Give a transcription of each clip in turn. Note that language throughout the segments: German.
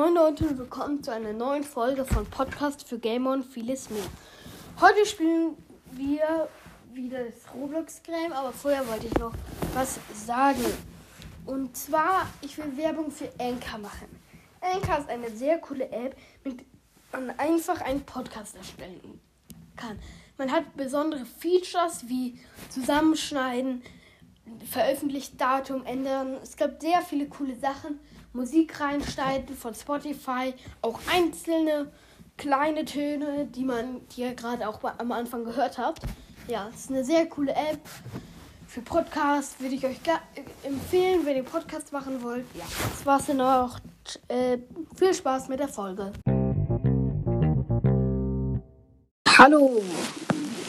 Moin Leute und willkommen zu einer neuen Folge von Podcast für Gamer und vieles mehr. Heute spielen wir wieder das Roblox Game, aber vorher wollte ich noch was sagen. Und zwar, ich will Werbung für Anchor machen. Anchor ist eine sehr coole App, mit man einfach einen Podcast erstellen kann. Man hat besondere Features wie Zusammenschneiden, veröffentlicht Datum ändern. Es gibt sehr viele coole Sachen. Musik reinschneiden von Spotify, auch einzelne kleine Töne, die man, die ihr gerade auch am Anfang gehört habt. Ja, es ist eine sehr coole App. Für Podcast würde ich euch empfehlen, wenn ihr Podcast machen wollt. Ja, das war's dann auch. Äh, viel Spaß mit der Folge. Hallo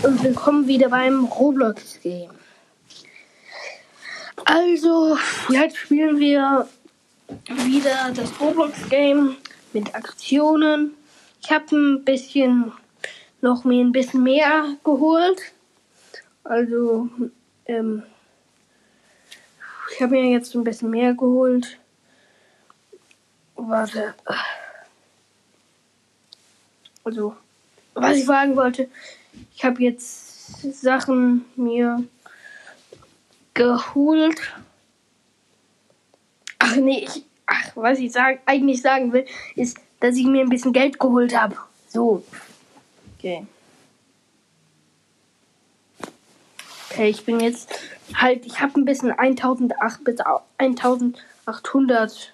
und willkommen wieder beim Roblox Game. Also, jetzt spielen wir wieder das Roblox-Game mit Aktionen. Ich habe ein bisschen noch mir ein bisschen mehr geholt. Also, ähm, ich habe mir jetzt ein bisschen mehr geholt. Warte. Also, was ich sagen wollte, ich habe jetzt Sachen mir geholt. Ach nee, ich, ach, was ich sag, eigentlich sagen will, ist, dass ich mir ein bisschen Geld geholt habe. So. Okay. Okay, ich bin jetzt halt, ich habe ein bisschen 1008 bis 1800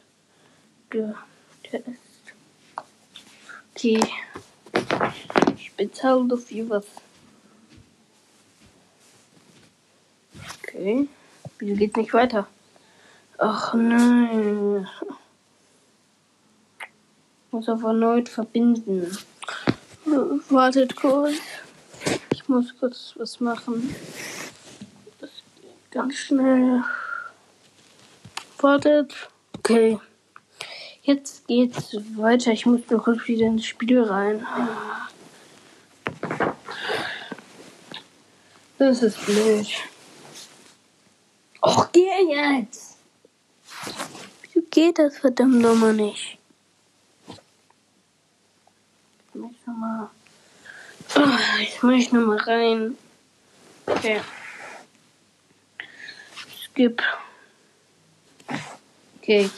getestet. Okay. Ich bezahle dafür was. Okay. Wieso geht's nicht weiter? Ach nein. Muss auf erneut verbinden. Wartet kurz. Ich muss kurz was machen. Das geht ganz schnell. Wartet. Okay. Jetzt geht's weiter. Ich muss nur kurz wieder ins Spiel rein. Das ist blöd. Och, geh jetzt! Geht das verdammt nochmal nicht? Ich möchte nochmal. Oh, ich möchte nochmal rein. Okay. Skip. Okay,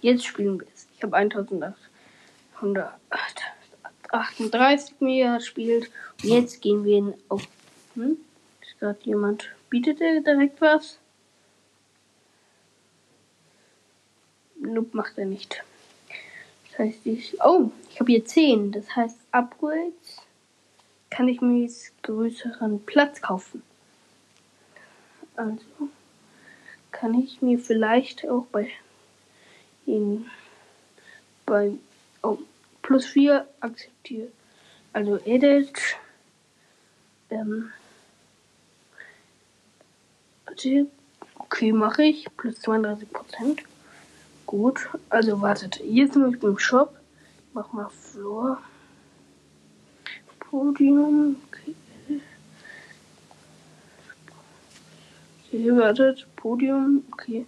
jetzt spielen wir es. Ich habe 1838 mir gespielt. Und jetzt gehen wir auf. Hm? Ist gerade jemand. Bietet er direkt was? Nope, macht er nicht. Das heißt, ich. Oh, ich habe hier 10. Das heißt, Upgrades kann ich mir jetzt größeren Platz kaufen. Also kann ich mir vielleicht auch bei in bei oh, plus 4 akzeptieren. Also edit ähm, okay, mache ich plus 32 Prozent. Gut, also wartet. Jetzt bin ich beim Shop. Mach mal Floor. Podium. Okay. Okay, wartet. Podium. Okay.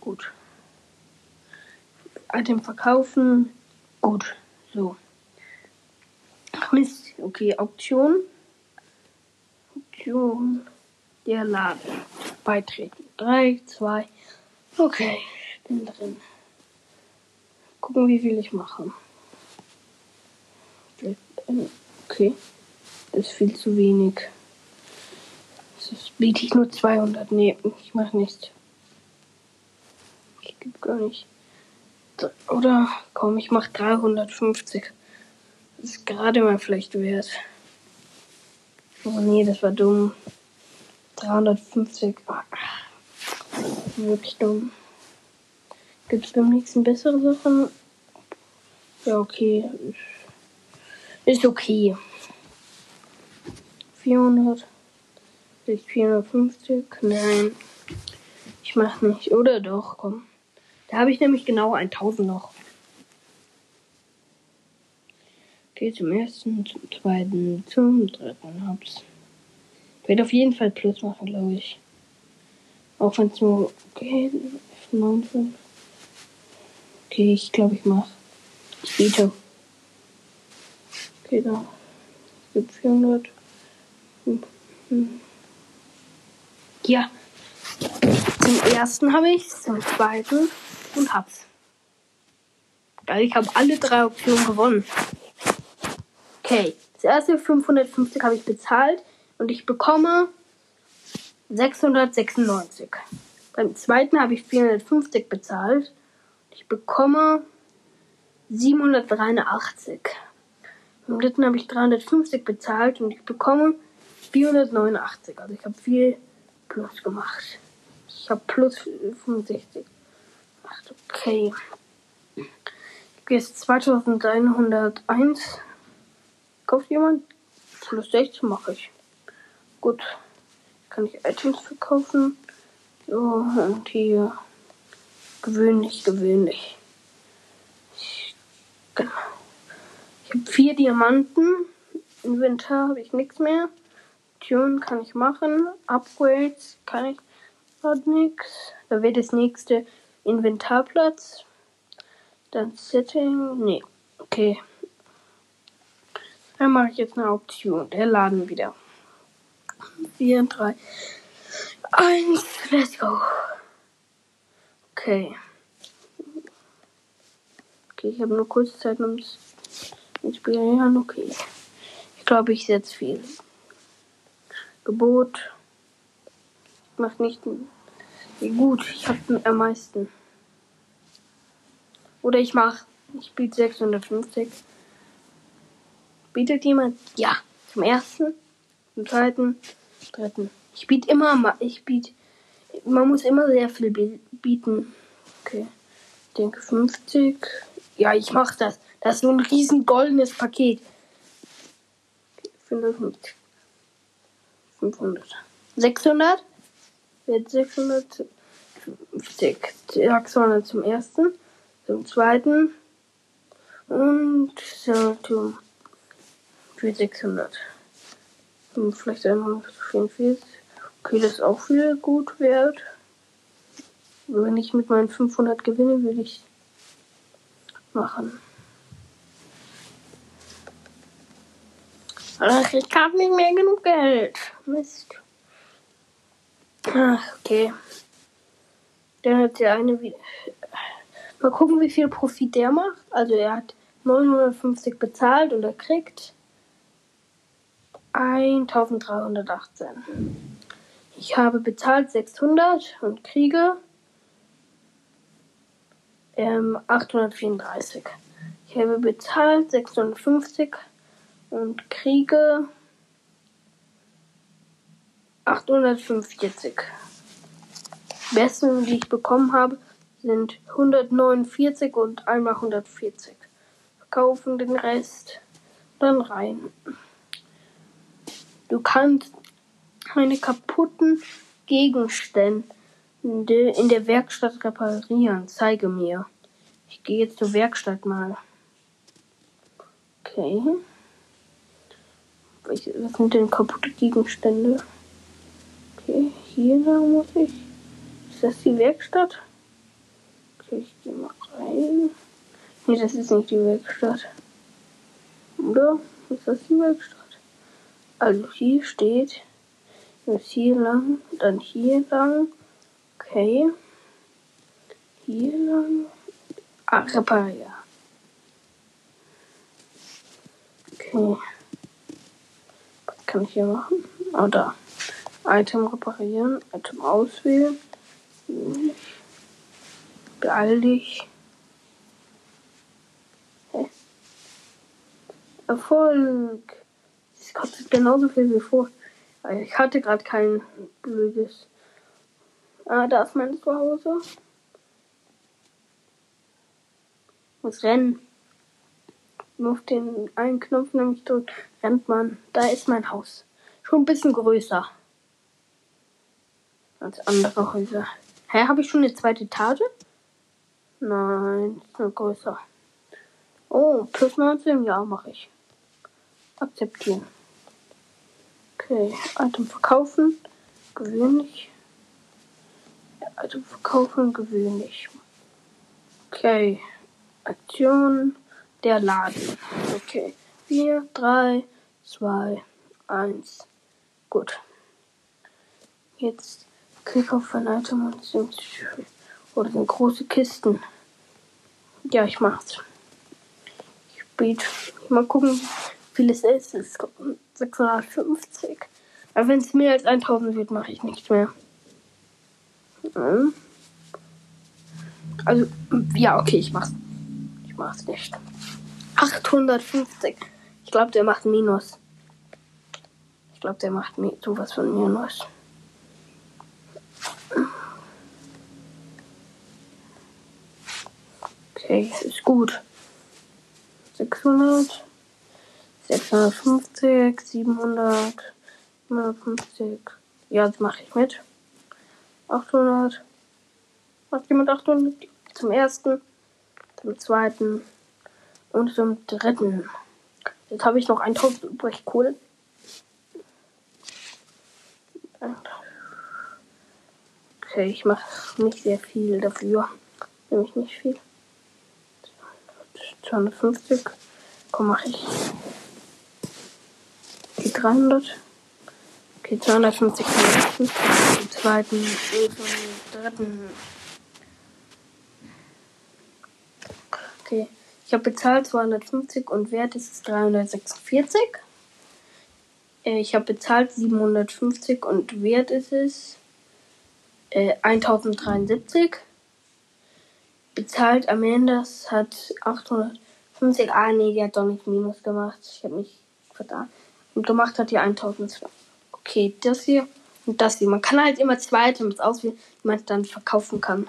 Gut. Item verkaufen. Gut. So. Mist. Okay, Auktion. Auktion. Der Laden. Beitreten. 3, 2. Okay, ich bin drin gucken, wie viel ich mache. Okay. Das ist viel zu wenig. Das biete ich nur 200. Nee, ich mache nicht. Ich gebe gar nicht. Oder komm, ich mache 350. Das ist gerade mal vielleicht wert. Oh nee, das war dumm. 350. Wirklich dumm. Gibt es beim nächsten bessere Sachen? Ja, okay. Ist okay. 400. Ist 450? Nein. Ich mach nicht. Oder doch, komm. Da habe ich nämlich genau 1000 noch. Okay, zum ersten, zum zweiten, zum dritten hab's. Ich werde auf jeden Fall Plus machen, glaube ich. Auch wenn es nur. Okay, 9, 5. Okay, ich glaube, ich mache Ich biete. Okay, da gibt 400. Hm, hm. Ja. Zum ersten habe ich zum zweiten und hab's. Geil, ich habe alle drei Optionen gewonnen. Okay, das erste 550 habe ich bezahlt und ich bekomme 696. Beim zweiten habe ich 450 bezahlt. Ich bekomme 783. Beim dritten habe ich 350 bezahlt und ich bekomme 489. Also ich habe viel plus gemacht. Ich habe plus 65. Okay. Jetzt 2101. Kauft jemand? Plus 60 mache ich. Gut. Kann ich Items verkaufen? So, und hier. Gewöhnlich, gewöhnlich. Ich, genau. Ich habe vier Diamanten. Inventar habe ich nichts mehr. Tune kann ich machen. Upgrades kann ich gerade nichts. Da wird das nächste Inventarplatz. Dann Setting. Nee. Okay. Dann mache ich jetzt eine Option. Der Laden wieder. 4, 3, 1, let's go. Okay. Okay, ich habe nur kurze Zeit, um es inspirieren. Okay. Ich glaube, ich setze viel. Gebot. Macht nicht. Gut, ich habe am meisten. Oder ich mache. Ich biete 650. Bietet jemand? Ja. Zum ersten, zum zweiten, dritten. Ich biete immer, ich biete, man muss immer sehr viel bieten. Okay. Ich denke 50. Ja, ich mache das. Das ist so ein riesen goldenes Paket. 500. 500. 600? Jetzt 650. 600 zum ersten, zum zweiten und zum für 600. Und vielleicht einmal 44. Okay, das ist auch viel gut wert. Wenn ich mit meinen 500 gewinne, würde ich machen. Ach, ich habe nicht mehr genug Geld. Mist. Ach, okay. Dann hat der eine wieder. Mal gucken, wie viel Profit der macht. Also er hat 950 bezahlt und er kriegt 1318. Ich habe bezahlt 600 und kriege ähm, 834. Ich habe bezahlt 650 und kriege 845. Die besten, die ich bekommen habe, sind 149 und einmal 140. Verkaufen den Rest dann rein. Du kannst meine kaputten Gegenstände in der Werkstatt reparieren. Zeige mir. Ich gehe jetzt zur Werkstatt mal. Okay. Was sind denn kaputte Gegenstände? Okay, hier lang muss ich. Ist das die Werkstatt? Okay, ich gehe mal rein. Nee, das ist nicht die Werkstatt. Oder? Ist das die Werkstatt? Also hier steht hier lang, dann hier lang. Okay. Hier lang. Ah, reparieren. Okay. Was kann ich hier machen? Oh, da. Item reparieren, Item auswählen. Beeil dich. Hä? Erfolg. Es kostet genauso viel wie vor. Ich hatte gerade kein blödes. Ah, da ist mein Zuhause. Muss rennen. Nur auf den einen Knopf nämlich drückt, rennt man. Da ist mein Haus. Schon ein bisschen größer. Als andere Häuser. Hä, habe ich schon eine zweite Etage? Nein, ist nur größer. Oh, plus 19, ja, mache ich. Akzeptieren. Okay, Item verkaufen, gewöhnlich. Item verkaufen, gewöhnlich. Okay, Aktion, der Laden. Okay. 4, 3, 2, 1. Gut. Jetzt klick auf ein Item und sind oder sind große Kisten. Ja, ich mach's. Ich biete mal gucken, wie viel es ist. Es ist 650. Aber wenn es mehr als 1000 wird, mache ich nichts mehr. Also, ja, okay, ich mach's. Ich mach's nicht. 850. Ich glaube, der macht Minus. Ich glaube, der macht sowas von Minus. Okay, ist gut. 600, 650, 700, 750. Ja, das mache ich mit. 800. Macht jemand 800? Zum ersten, zum zweiten und zum dritten. Jetzt habe ich noch 1000 übrig. Cool. Okay, ich mache nicht sehr viel dafür. Nämlich nicht viel. 250. Komm, mache ich. Die 300. Okay, 250 Den zweiten, den dritten. Okay, ich habe bezahlt 250 und Wert ist es 346. Äh, ich habe bezahlt 750 und Wert ist es äh, 1073 bezahlt. Amandas hat 850. Ah, nee, die hat doch nicht Minus gemacht. Ich habe mich verdammt. Und gemacht hat die 1002. Okay, das hier und das hier. Man kann halt immer zwei Items auswählen, die man dann verkaufen kann.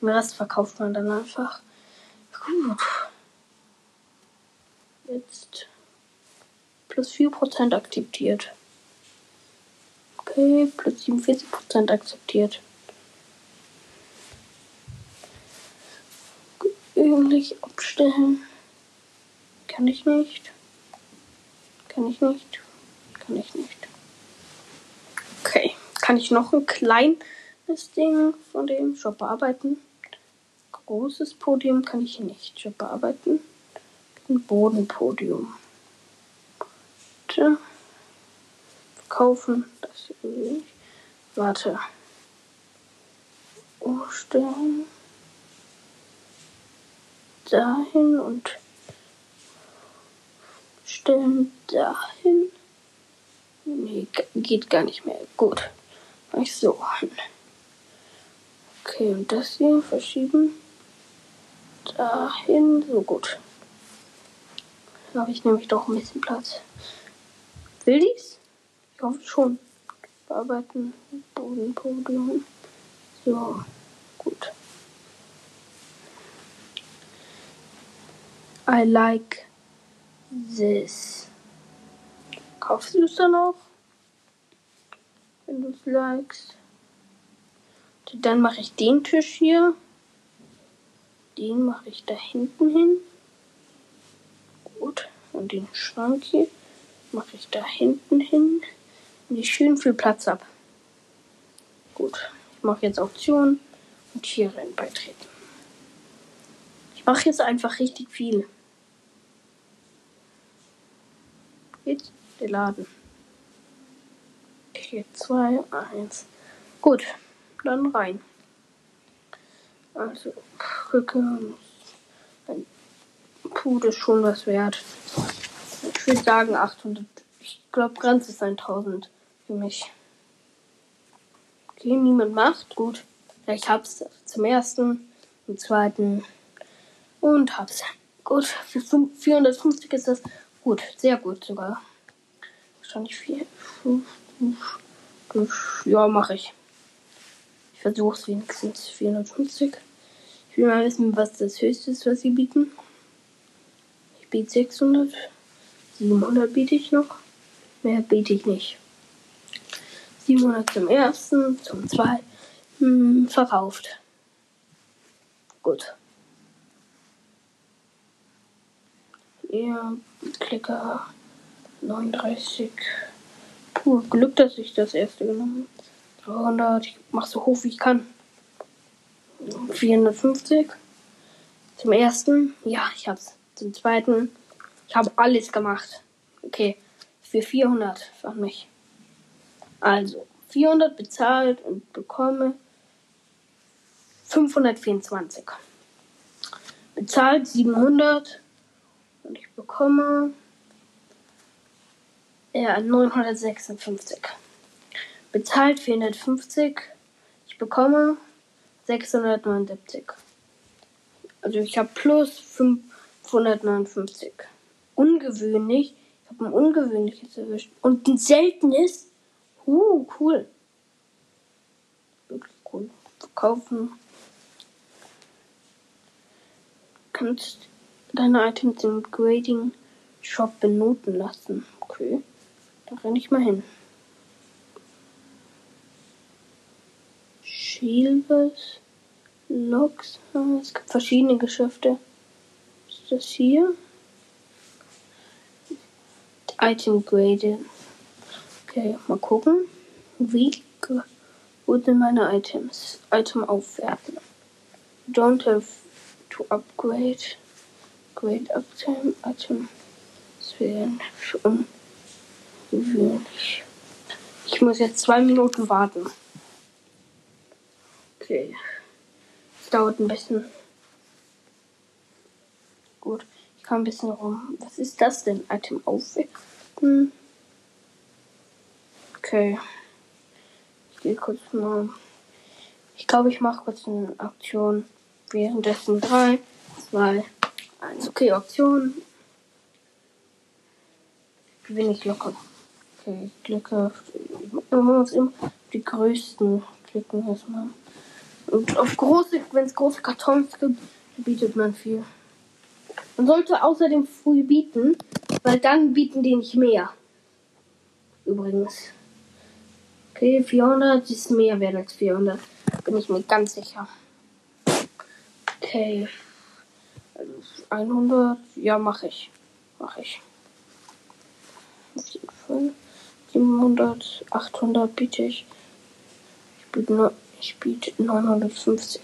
Den Rest verkauft man dann einfach. Gut. Jetzt plus 4% akzeptiert. Okay, plus 47% akzeptiert. Eigentlich abstellen. Kann ich nicht. Kann ich nicht. Kann ich nicht. Okay. Kann ich noch ein kleines Ding von dem Shop bearbeiten? Großes Podium kann ich nicht. Shop bearbeiten. Ein Bodenpodium. Bitte. Kaufen. Das will ich. Warte. Umstellen. Dahin und stellen dahin. Nee, geht gar nicht mehr. Gut. Mach ich so hin. Okay, und das hier verschieben. Dahin. So gut. Da habe ich nämlich doch ein bisschen Platz. Will dies? Ich hoffe schon. Bearbeiten. Bodenpodium. So. Gut. I like this. Kaufst du es dann auch? Wenn du es likest. Dann mache ich den Tisch hier. Den mache ich da hinten hin. Gut. Und den Schrank hier mache ich da hinten hin. Und ich schön viel Platz ab. Gut. Ich mache jetzt Auktion und hier rein beitreten. Ich mache jetzt einfach richtig viel. Jetzt der Laden. Okay, 2, 1. Gut, dann rein. Also, Krücke. Puh, das ist schon was wert. Ich würde sagen 800. Ich glaube, Grenze ist 1000 für mich. Okay, niemand macht. Gut. Ich hab's zum ersten, zum zweiten und hab's. Gut, für 450 ist das gut. Sehr gut sogar. Wahrscheinlich viel. Ja, mache ich. Ich versuche es wenigstens 450. Ich will mal wissen, was das höchste ist, was sie bieten. Ich biete 600. 700 biete ich noch. Mehr biete ich nicht. 700 zum ersten, zum zweiten. Hm, verkauft. Gut. Ja, Klicker 39. Puh, Glück, dass ich das erste genommen habe. 300. Ich mach so hoch wie ich kann. 450. Zum ersten. Ja, ich hab's. Zum zweiten, ich habe alles gemacht. Okay, für 400 von mich. Also, 400 bezahlt und bekomme 524. Bezahlt 700 und ich bekomme ja, 956. Bezahlt 450. Ich bekomme 679. Also ich habe plus 559. Ungewöhnlich. Ich habe ein ungewöhnliches erwischt. Und ein seltenes. Uh, cool. Wirklich cool. Verkaufen. Kannst deine Items im Grading Shop benoten lassen. Okay. Da renne ich mal hin. Shielders. Logs. Es gibt verschiedene Geschäfte. Ist das hier? Item Grade. Okay, mal gucken. Wie sind meine Items? Item aufwerten. Don't have to upgrade. Grade Item. Item. Das wäre schon gewöhnlich. Ich muss jetzt zwei Minuten warten. Okay. Es dauert ein bisschen. Gut, ich kann ein bisschen rum. Was ist das denn? Item aufwerten. Okay. Ich gehe kurz mal. Ich glaube, ich mache kurz eine Aktion. Währenddessen 3, 2, 1. Okay, Aktion. Gewinne ich locker. Okay, ich klicke auf die, die größten klicken erstmal. Und auf große, wenn es große Kartons gibt, bietet man viel. Man sollte außerdem früh bieten, weil dann bieten die nicht mehr. Übrigens. Okay, 400 ist mehr wert als 400. Bin ich mir ganz sicher. Okay. Also 100, ja, mache ich. Mache ich. 700, 800 biete ich. Ich biete nur ich biete 950.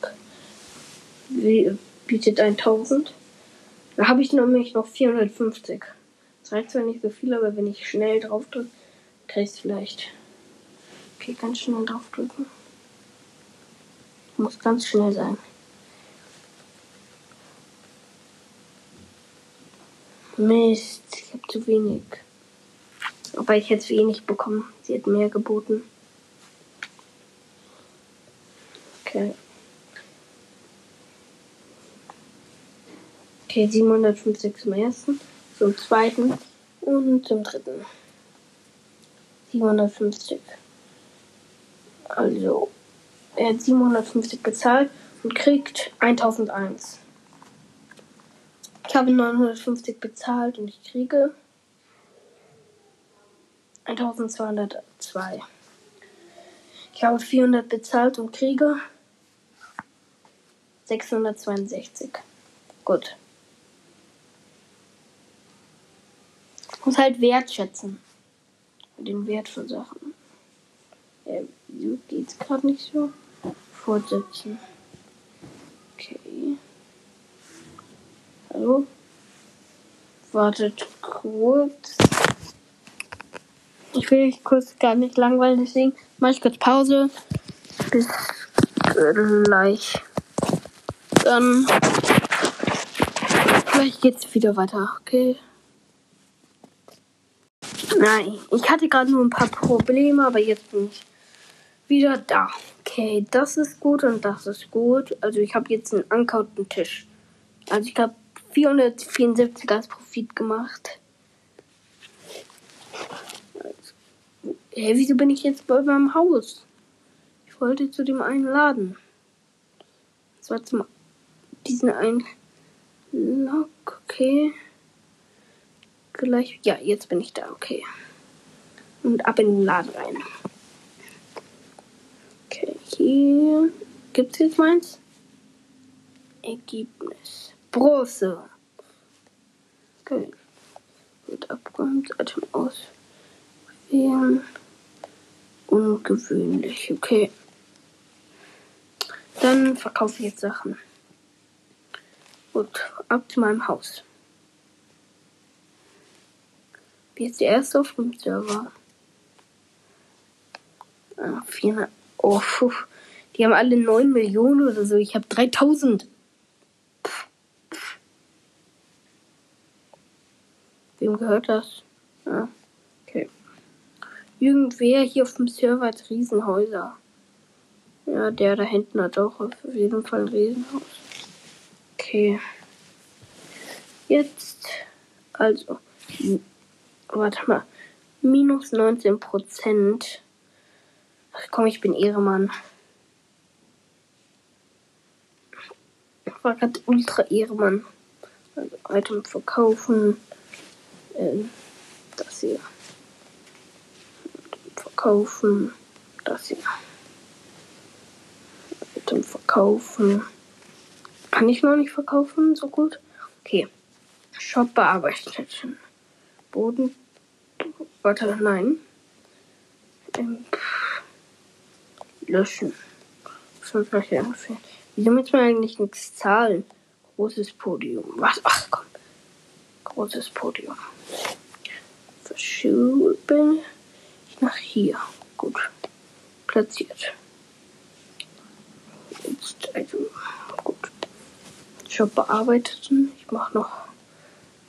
Wie bietet 1000? Da habe ich nämlich noch 450. Das reicht zwar nicht so viel, aber wenn ich schnell drauf drücke, kriege ich es vielleicht. Okay, ganz schnell drauf drücken. Muss ganz schnell sein. Mist, ich habe zu wenig. Aber ich hätte es wenig bekommen. Sie hat mehr geboten. Okay. Okay, 750 zum ersten, zum zweiten und zum dritten. 750. Also, er hat 750 bezahlt und kriegt 1001. Ich habe 950 bezahlt und ich kriege 1202. Ich habe 400 bezahlt und kriege 662. Gut. Muss halt wertschätzen. Den Wert von Sachen. Wieso geht's gerade nicht so? Fortsetzen. Okay. Hallo? Wartet kurz. Ich will mich kurz gar nicht langweilen, deswegen mache ich kurz Pause. Bis gleich dann gleich geht's wieder weiter, okay? Nein, ich hatte gerade nur ein paar Probleme, aber jetzt bin ich wieder da. Okay, das ist gut und das ist gut. Also ich habe jetzt einen ankauten Tisch. Also ich habe 474 als Profit gemacht. Hey, wieso bin ich jetzt bei meinem Haus? Ich wollte zu dem einen Laden. Das war zum diesen einen Lock, okay. Gleich, ja, jetzt bin ich da, okay. Und ab in den Laden rein. Okay, hier gibt's jetzt meins. Ergebnis. Bronze. Okay. Gut, abkommt, Item auswählen. Ungewöhnlich, okay. Dann verkaufe ich jetzt Sachen. Gut, ab zu meinem Haus. Wie ist der erste auf dem Server? Ah, 400. Oh, puh. Die haben alle 9 Millionen oder so. Ich habe 3000. Wem gehört das? Okay. Irgendwer hier auf dem Server hat Riesenhäuser. Ja, der da hinten hat auch auf jeden Fall ein Riesenhaus. Okay. Jetzt, also, warte mal, minus 19 Prozent. Ach komm, ich bin Ehremann. Ich war gerade ultra Ehremann. Also Item verkaufen. Ähm, das hier. Verkaufen. Das hier. Item verkaufen. Kann ich noch nicht verkaufen, so gut. Okay. Shop bearbeitet. Boden. Warte, nein. Ähm, löschen. Wieso muss man eigentlich nichts zahlen? Großes Podium. Was? Ach komm. Großes Podium. Verschieben. Nach hier. Gut. Platziert. Jetzt also gut. Shop bearbeiteten. Ich mache noch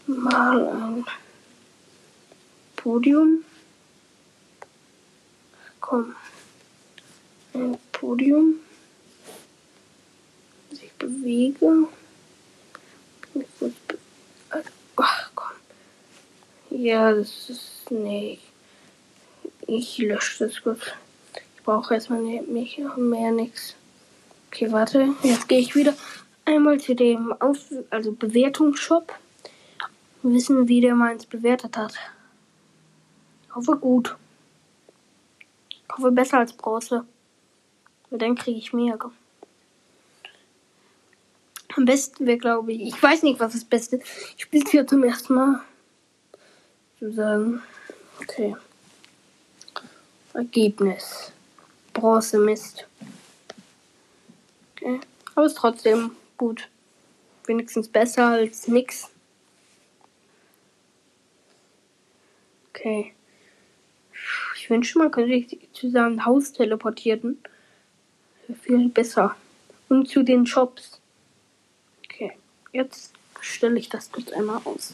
mal ein Podium. Komm. Ein Podium. Sich bewege. Ach komm. Ja, das ist. Nee. Ich lösche das gut. Ich brauche erstmal mich mehr nichts. Okay, warte. Jetzt gehe ich wieder einmal zu dem Aus also Bewertungsshop. Wissen, wie der meins bewertet hat. Ich hoffe gut. Ich hoffe besser als Bronze. Weil dann kriege ich mehr. Am besten wäre, glaube ich, ich weiß nicht, was das Beste ist. Ich spiele es hier zum ersten Mal. Ich würde sagen, okay. Ergebnis. Bronze Mist. Okay. Aber ist trotzdem gut. Wenigstens besser als nix. Okay. Ich wünsche, man könnte sich zu seinem Haus teleportieren. Viel besser. Und zu den Shops. Okay. Jetzt stelle ich das kurz einmal aus.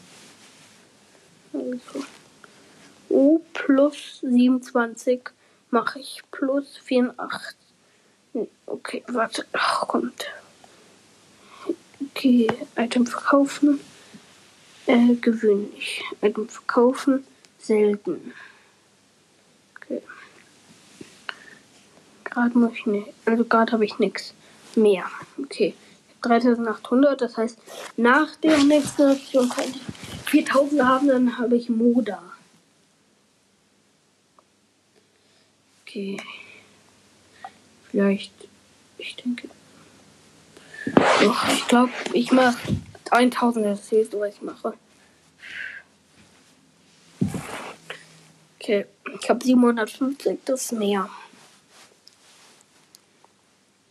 Also. O plus 27 mache ich plus 84. Okay, warte. Ach, kommt. Okay, Item verkaufen. Äh, gewöhnlich. Item verkaufen. Selten. Okay. Gerade muss ich nicht. Also gerade habe ich nichts mehr. Okay. 3800, das heißt, nach der nächsten Aktion kann ich 4000 haben, dann habe ich Moda. Okay. Vielleicht, ich denke. Doch, ich glaube, ich mache 1000, das siehst du, was ich mache. Okay, ich habe 750, das ist mehr.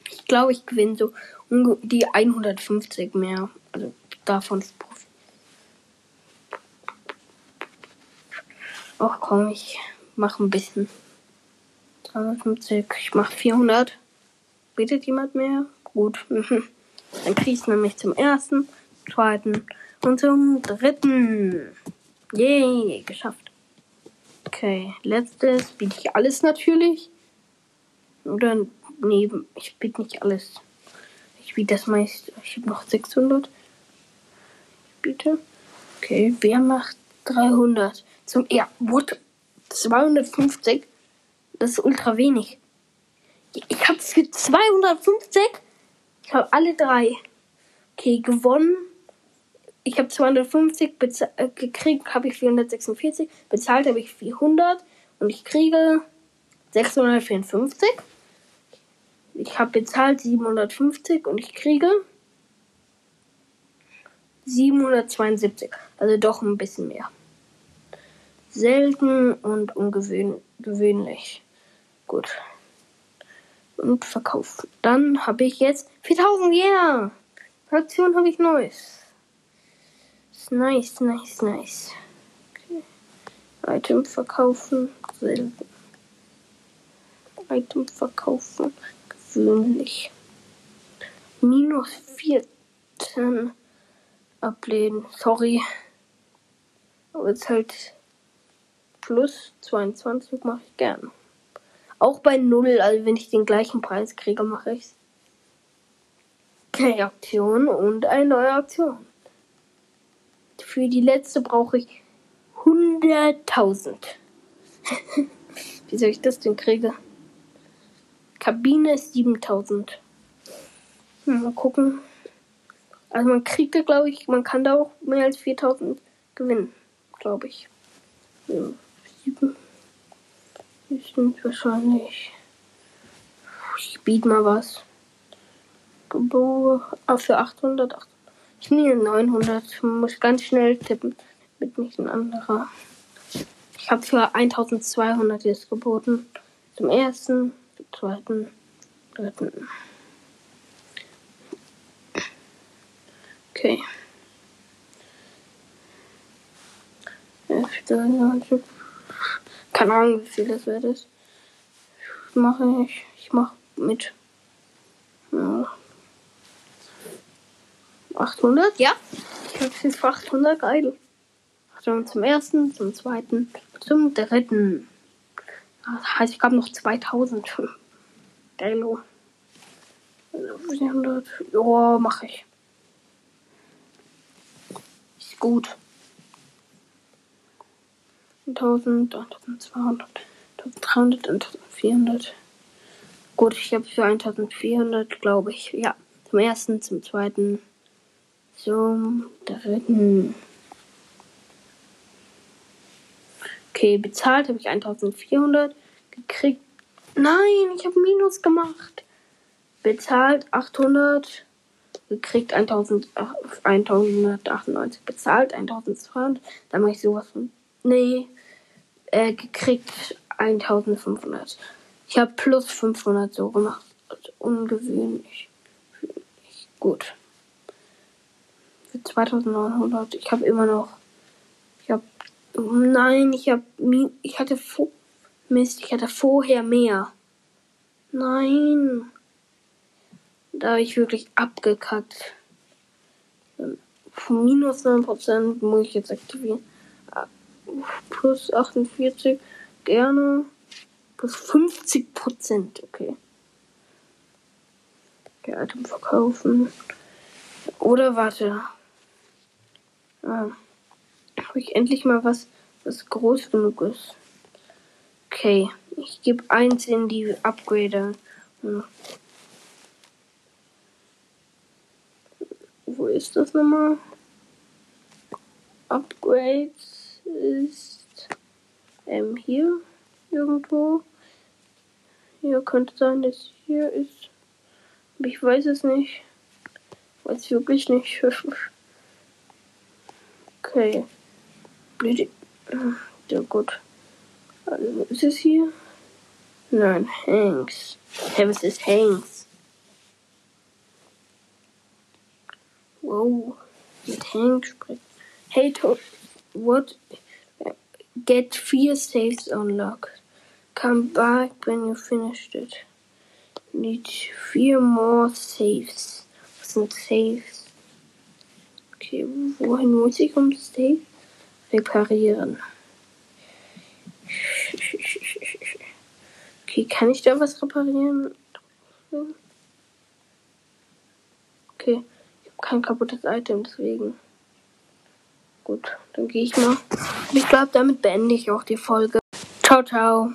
Ich glaube, ich gewinne so die 150 mehr. Also davon. Ach komm, ich mache ein bisschen. 350, ich mache 400. Bittet jemand mehr? Gut. Dann ich es nämlich zum ersten, zweiten und zum dritten. Yay, geschafft. Okay, letztes biete ich alles natürlich. Oder, nee, ich biete nicht alles. Ich biete das meist. Ich habe noch 600. Ich biete. Okay, wer macht 300? Zum, ja, what? 250? Das ist ultra wenig. Ich habe für 250. Ich habe alle drei. Okay, gewonnen. Ich habe 250 äh, gekriegt, habe ich 446. Bezahlt habe ich 400 und ich kriege 654. Ich habe bezahlt 750 und ich kriege 772. Also doch ein bisschen mehr. Selten und ungewöhnlich. Gut. Und verkaufen. Dann habe ich jetzt 4000 Yeah. Fraktion habe ich Neues. Nice, nice, nice. Okay. Item verkaufen. Selten. Item verkaufen. Gewöhnlich. Minus 14 ablehnen. Sorry. Aber jetzt halt plus 22 mache ich gern. Auch bei Null, also wenn ich den gleichen Preis kriege, mache ich Keine Aktion und eine neue Aktion. Für die letzte brauche ich 100.000. Wie soll ich das denn kriegen? Kabine ist 7.000. Hm, mal gucken. Also man kriegt da, glaube ich, man kann da auch mehr als 4.000 gewinnen, glaube ich. Ja, 7. Ah, ich bin wahrscheinlich. Ich biete mal was. Gebot ah, für 800. Ich nehme 900. Ich muss ganz schnell tippen, Mit nicht ein anderer. Ich habe für 1200 jetzt geboten. Zum ersten, zum zweiten, dritten. Okay. Erster, keine Ahnung, wie viel das wert ist. Mache ich. Ich mache mit. Ja. 800? Ja. Ich habe jetzt für 800 geil. Achtung, zum ersten, zum zweiten, zum dritten. Das heißt, ich habe noch 2000. Geilo. 400. Ja, mache ich. Ist gut. 1000, 1200, 1300, 1400. Gut, ich habe für 1400, glaube ich. Ja, zum ersten, zum zweiten, zum dritten. Okay, bezahlt habe ich 1400. Gekriegt. Nein, ich habe Minus gemacht. Bezahlt 800. Gekriegt 1000, 1198. Bezahlt 1200. Dann mache ich sowas von. Nee. Äh, gekriegt 1500. Ich habe plus 500 so gemacht. Ungewöhnlich. Gut. Für 2900. Ich habe immer noch. Ich habe Nein, ich hab ich hatte Mist, ich hatte vorher mehr. Nein. Da habe ich wirklich abgekackt. Minus 9% muss ich jetzt aktivieren. Plus 48 gerne. Plus 50%, okay. Okay, Item verkaufen. Oder warte. Ah habe ich endlich mal was, was groß genug ist. Okay, ich gebe eins in die Upgrade. Hm. Wo ist das nochmal? Upgrades ist ähm, hier irgendwo. Hier könnte sein, dass hier ist. Ich weiß es nicht. Weiß wirklich nicht. okay blöde. Ja gut. Also ist es hier? Nein, Hanks. Hey, was ist Hanks? Wow. Mit Hanks spricht. Hey, to what? Get vier saves unlocked. Come back when you finished it. Need vier more saves. Was sind Saves? Okay, wohin muss ich um Save? reparieren. Okay, kann ich da was reparieren? Okay, ich habe kein kaputtes Item, deswegen. Gut, dann gehe ich mal. Ich glaube, damit beende ich auch die Folge. Ciao, ciao.